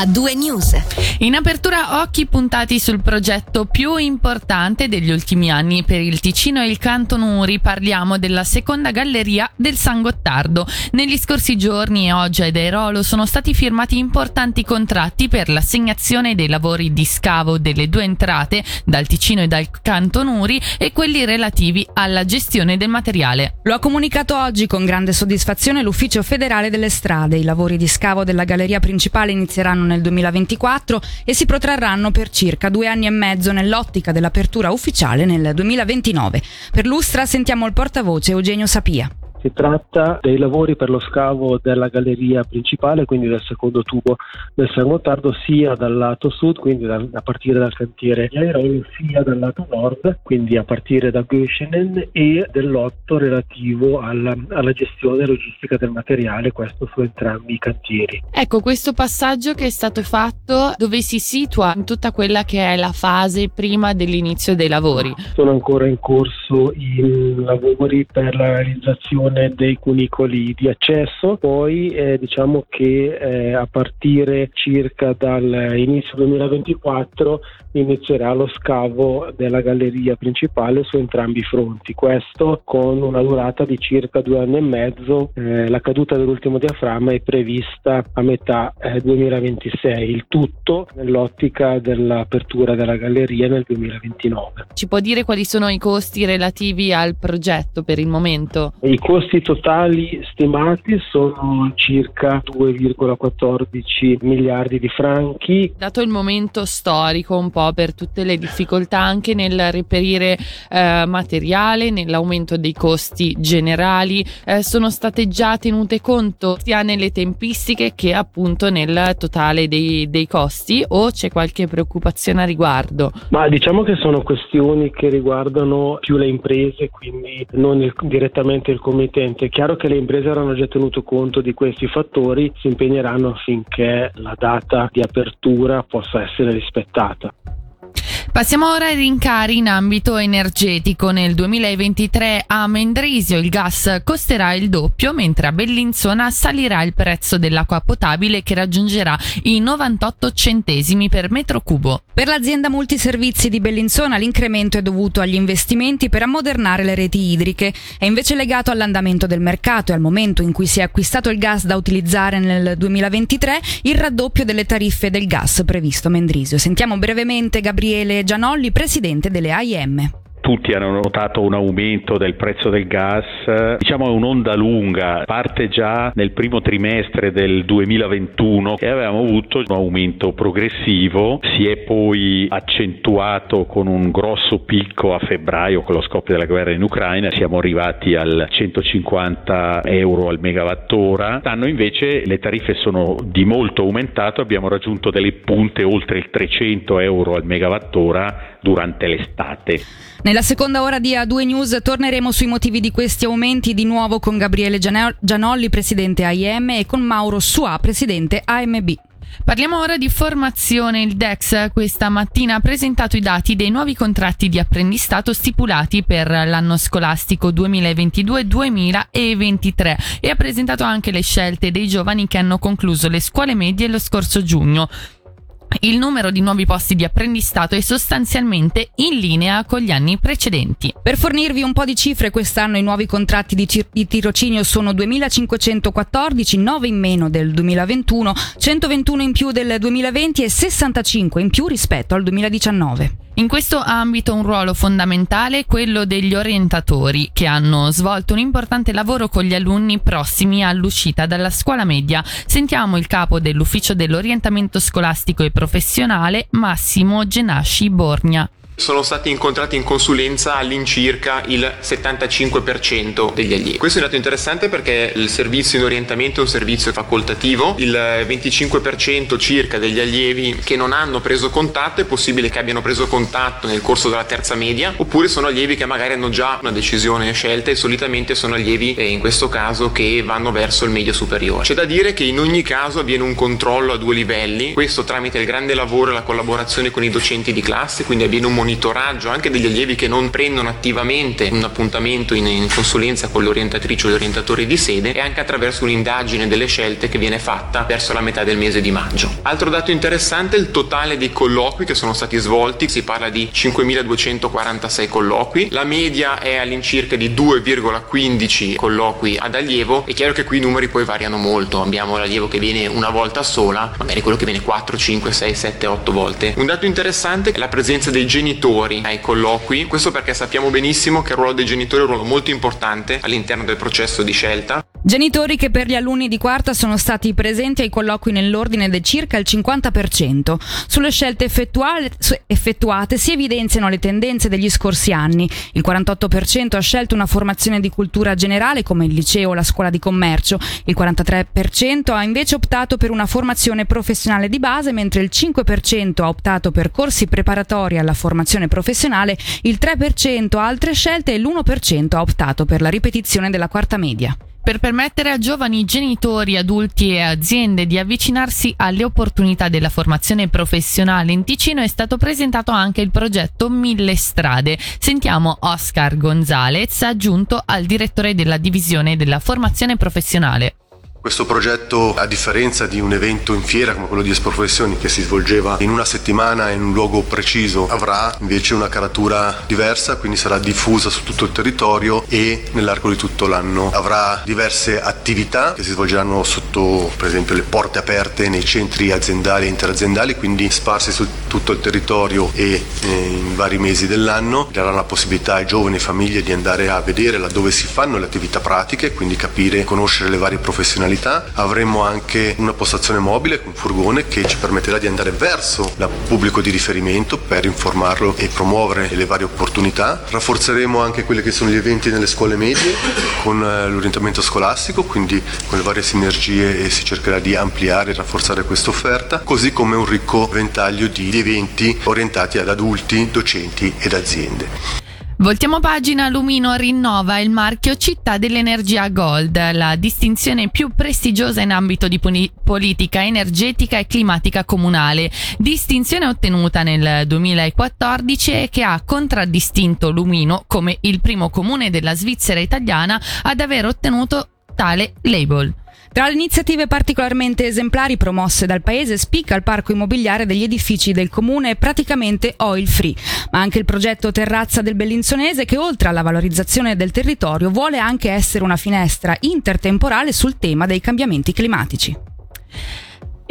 a due news. In apertura occhi puntati sul progetto più importante degli ultimi anni per il Ticino e il Canto Nuri. Parliamo della seconda galleria del San Gottardo. Negli scorsi giorni oggi ad Airolo sono stati firmati importanti contratti per l'assegnazione dei lavori di scavo delle due entrate dal Ticino e dal Canto Nuri e quelli relativi alla gestione del materiale. Lo ha comunicato oggi con grande soddisfazione l'Ufficio federale delle strade. I lavori di scavo della galleria principale inizieranno nel 2024 e si protrarranno per circa due anni e mezzo nell'ottica dell'apertura ufficiale nel 2029. Per Lustra sentiamo il portavoce Eugenio Sapia. Si tratta dei lavori per lo scavo della galleria principale, quindi del secondo tubo del San Gottardo, sia dal lato sud, quindi da, a partire dal cantiere di sia dal lato nord, quindi a partire da Göschenen e del lotto relativo alla, alla gestione logistica del materiale, questo su entrambi i cantieri. Ecco, questo passaggio che è stato fatto, dove si situa in tutta quella che è la fase prima dell'inizio dei lavori? Sono ancora in corso i lavori per la realizzazione costruzione dei cunicoli di accesso, poi eh, diciamo che eh, a partire circa dall'inizio 2024 inizierà lo scavo della galleria principale su entrambi i fronti, questo con una durata di circa due anni e mezzo, eh, la caduta dell'ultimo diaframma è prevista a metà 2026, eh, il tutto nell'ottica dell'apertura della galleria nel 2029. Ci può dire quali sono i costi relativi al progetto per il momento? I costi costi totali stimati sono circa 2,14 miliardi di franchi. Dato il momento storico un po' per tutte le difficoltà anche nel reperire eh, materiale, nell'aumento dei costi generali, eh, sono state già tenute conto sia nelle tempistiche che appunto nel totale dei, dei costi o c'è qualche preoccupazione a riguardo? Ma diciamo che sono questioni che riguardano più le imprese, quindi non il, direttamente il comitato committente. È chiaro che le imprese avranno già tenuto conto di questi fattori, si impegneranno affinché la data di apertura possa essere rispettata. Passiamo ora ai rincari in ambito energetico. Nel 2023 a Mendrisio il gas costerà il doppio, mentre a Bellinzona salirà il prezzo dell'acqua potabile che raggiungerà i 98 centesimi per metro cubo. Per l'azienda multiservizi di Bellinzona l'incremento è dovuto agli investimenti per ammodernare le reti idriche. È invece legato all'andamento del mercato e al momento in cui si è acquistato il gas da utilizzare nel 2023 il raddoppio delle tariffe del gas previsto a Mendrisio. Sentiamo brevemente Gabriele Gianolli, presidente delle AIM tutti hanno notato un aumento del prezzo del gas, diciamo è un'onda lunga, parte già nel primo trimestre del 2021 e avevamo avuto un aumento progressivo, si è poi accentuato con un grosso picco a febbraio con lo scoppio della guerra in Ucraina, siamo arrivati al 150 euro al megawattora, quest'anno invece le tariffe sono di molto aumentate, abbiamo raggiunto delle punte oltre il 300 euro al megawattora durante l'estate. Nella seconda ora di A2 News torneremo sui motivi di questi aumenti di nuovo con Gabriele Gianolli, presidente AIM, e con Mauro Sua, presidente AMB. Parliamo ora di formazione. Il DEX questa mattina ha presentato i dati dei nuovi contratti di apprendistato stipulati per l'anno scolastico 2022-2023 e ha presentato anche le scelte dei giovani che hanno concluso le scuole medie lo scorso giugno il numero di nuovi posti di apprendistato è sostanzialmente in linea con gli anni precedenti. Per fornirvi un po' di cifre, quest'anno i nuovi contratti di, cir- di tirocinio sono 2514, 9 in meno del 2021, 121 in più del 2020 e 65 in più rispetto al 2019. In questo ambito un ruolo fondamentale è quello degli orientatori, che hanno svolto un importante lavoro con gli alunni prossimi all'uscita dalla scuola media. Sentiamo il capo dell'ufficio dell'orientamento scolastico e professionale, Massimo Genasci Borgna sono stati incontrati in consulenza all'incirca il 75% degli allievi. Questo è un dato interessante perché il servizio in orientamento è un servizio facoltativo, il 25% circa degli allievi che non hanno preso contatto è possibile che abbiano preso contatto nel corso della terza media oppure sono allievi che magari hanno già una decisione scelta e solitamente sono allievi eh, in questo caso che vanno verso il medio superiore. C'è da dire che in ogni caso avviene un controllo a due livelli, questo tramite il grande lavoro e la collaborazione con i docenti di classe, quindi avviene un monitoraggio monitoraggio anche degli allievi che non prendono attivamente un appuntamento in, in consulenza con l'orientatrice o l'orientatore di sede e anche attraverso un'indagine delle scelte che viene fatta verso la metà del mese di maggio. Altro dato interessante è il totale dei colloqui che sono stati svolti, si parla di 5.246 colloqui, la media è all'incirca di 2,15 colloqui ad allievo, è chiaro che qui i numeri poi variano molto, abbiamo l'allievo che viene una volta sola, magari quello che viene 4, 5, 6, 7, 8 volte. Un dato interessante è la presenza dei genitori ai colloqui, questo perché sappiamo benissimo che il ruolo dei genitori è un ruolo molto importante all'interno del processo di scelta. Genitori che per gli alunni di quarta sono stati presenti ai colloqui nell'ordine del circa il 50%. Sulle scelte effettuate si evidenziano le tendenze degli scorsi anni. Il 48% ha scelto una formazione di cultura generale come il liceo o la scuola di commercio, il 43% ha invece optato per una formazione professionale di base, mentre il 5% ha optato per corsi preparatori alla formazione professionale, il 3% ha altre scelte e l'1% ha optato per la ripetizione della quarta media. Per permettere a giovani genitori, adulti e aziende di avvicinarsi alle opportunità della formazione professionale in Ticino è stato presentato anche il progetto Mille Strade. Sentiamo Oscar Gonzalez, aggiunto al direttore della divisione della formazione professionale. Questo progetto, a differenza di un evento in fiera come quello di Espo Professioni che si svolgeva in una settimana in un luogo preciso, avrà invece una caratura diversa, quindi sarà diffusa su tutto il territorio e nell'arco di tutto l'anno. Avrà diverse attività che si svolgeranno sotto, per esempio, le porte aperte nei centri aziendali e interaziendali, quindi sparsi su tutto il territorio e eh, in vari mesi dell'anno. Daranno la possibilità ai giovani e famiglie di andare a vedere laddove si fanno le attività pratiche, quindi capire, conoscere le varie professionalità funzionalità. Avremo anche una postazione mobile con furgone che ci permetterà di andare verso il pubblico di riferimento per informarlo e promuovere le varie opportunità. Rafforzeremo anche quelli che sono gli eventi nelle scuole medie con eh, l'orientamento scolastico, quindi con le varie sinergie si cercherà di ampliare e rafforzare questa offerta, così come un ricco ventaglio di eventi orientati ad adulti, docenti ed aziende. Voltiamo pagina, Lumino rinnova il marchio Città dell'Energia Gold, la distinzione più prestigiosa in ambito di politica energetica e climatica comunale, distinzione ottenuta nel 2014 e che ha contraddistinto Lumino come il primo comune della Svizzera italiana ad aver ottenuto tale label. Tra le iniziative particolarmente esemplari promosse dal paese spicca il parco immobiliare degli edifici del comune praticamente oil free, ma anche il progetto Terrazza del Bellinzonese che oltre alla valorizzazione del territorio vuole anche essere una finestra intertemporale sul tema dei cambiamenti climatici.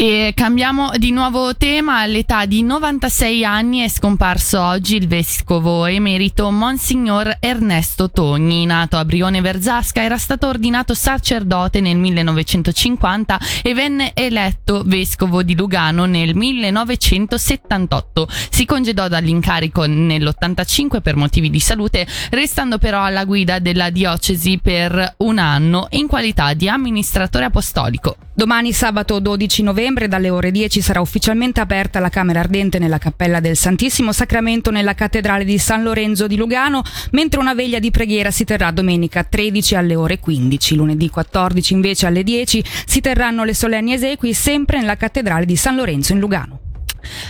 E cambiamo di nuovo tema. All'età di 96 anni è scomparso oggi il vescovo emerito Monsignor Ernesto Togni. Nato a Brione Verzasca, era stato ordinato sacerdote nel 1950 e venne eletto vescovo di Lugano nel 1978. Si congedò dall'incarico nell'85 per motivi di salute, restando però alla guida della diocesi per un anno in qualità di amministratore apostolico. Domani sabato 12 novembre dalle ore 10 sarà ufficialmente aperta la Camera Ardente nella Cappella del Santissimo Sacramento nella Cattedrale di San Lorenzo di Lugano, mentre una veglia di preghiera si terrà domenica 13 alle ore 15. Lunedì 14 invece alle 10 si terranno le solenni esequi sempre nella Cattedrale di San Lorenzo in Lugano.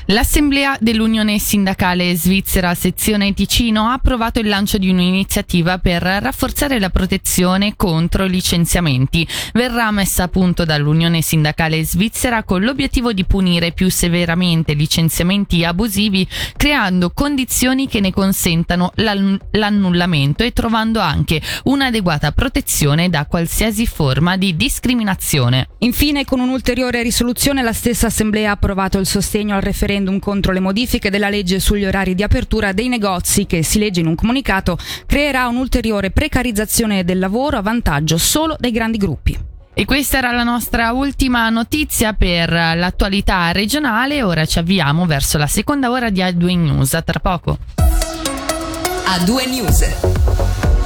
L'Assemblea dell'Unione Sindacale Svizzera Sezione Ticino ha approvato il lancio di un'iniziativa per rafforzare la protezione contro licenziamenti. Verrà messa a punto dall'Unione Sindacale Svizzera con l'obiettivo di punire più severamente licenziamenti abusivi, creando condizioni che ne consentano l'annullamento e trovando anche un'adeguata protezione da qualsiasi forma di discriminazione. Infine, con un'ulteriore risoluzione, la stessa Assemblea ha approvato il sostegno al referendum contro le modifiche della legge sugli orari di apertura dei negozi che, si legge in un comunicato, creerà un'ulteriore precarizzazione del lavoro a vantaggio solo dei grandi gruppi. E questa era la nostra ultima notizia per l'attualità regionale. Ora ci avviamo verso la seconda ora di A2 News. A tra poco. A2 News.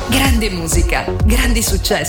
Grande musica, grandi successi.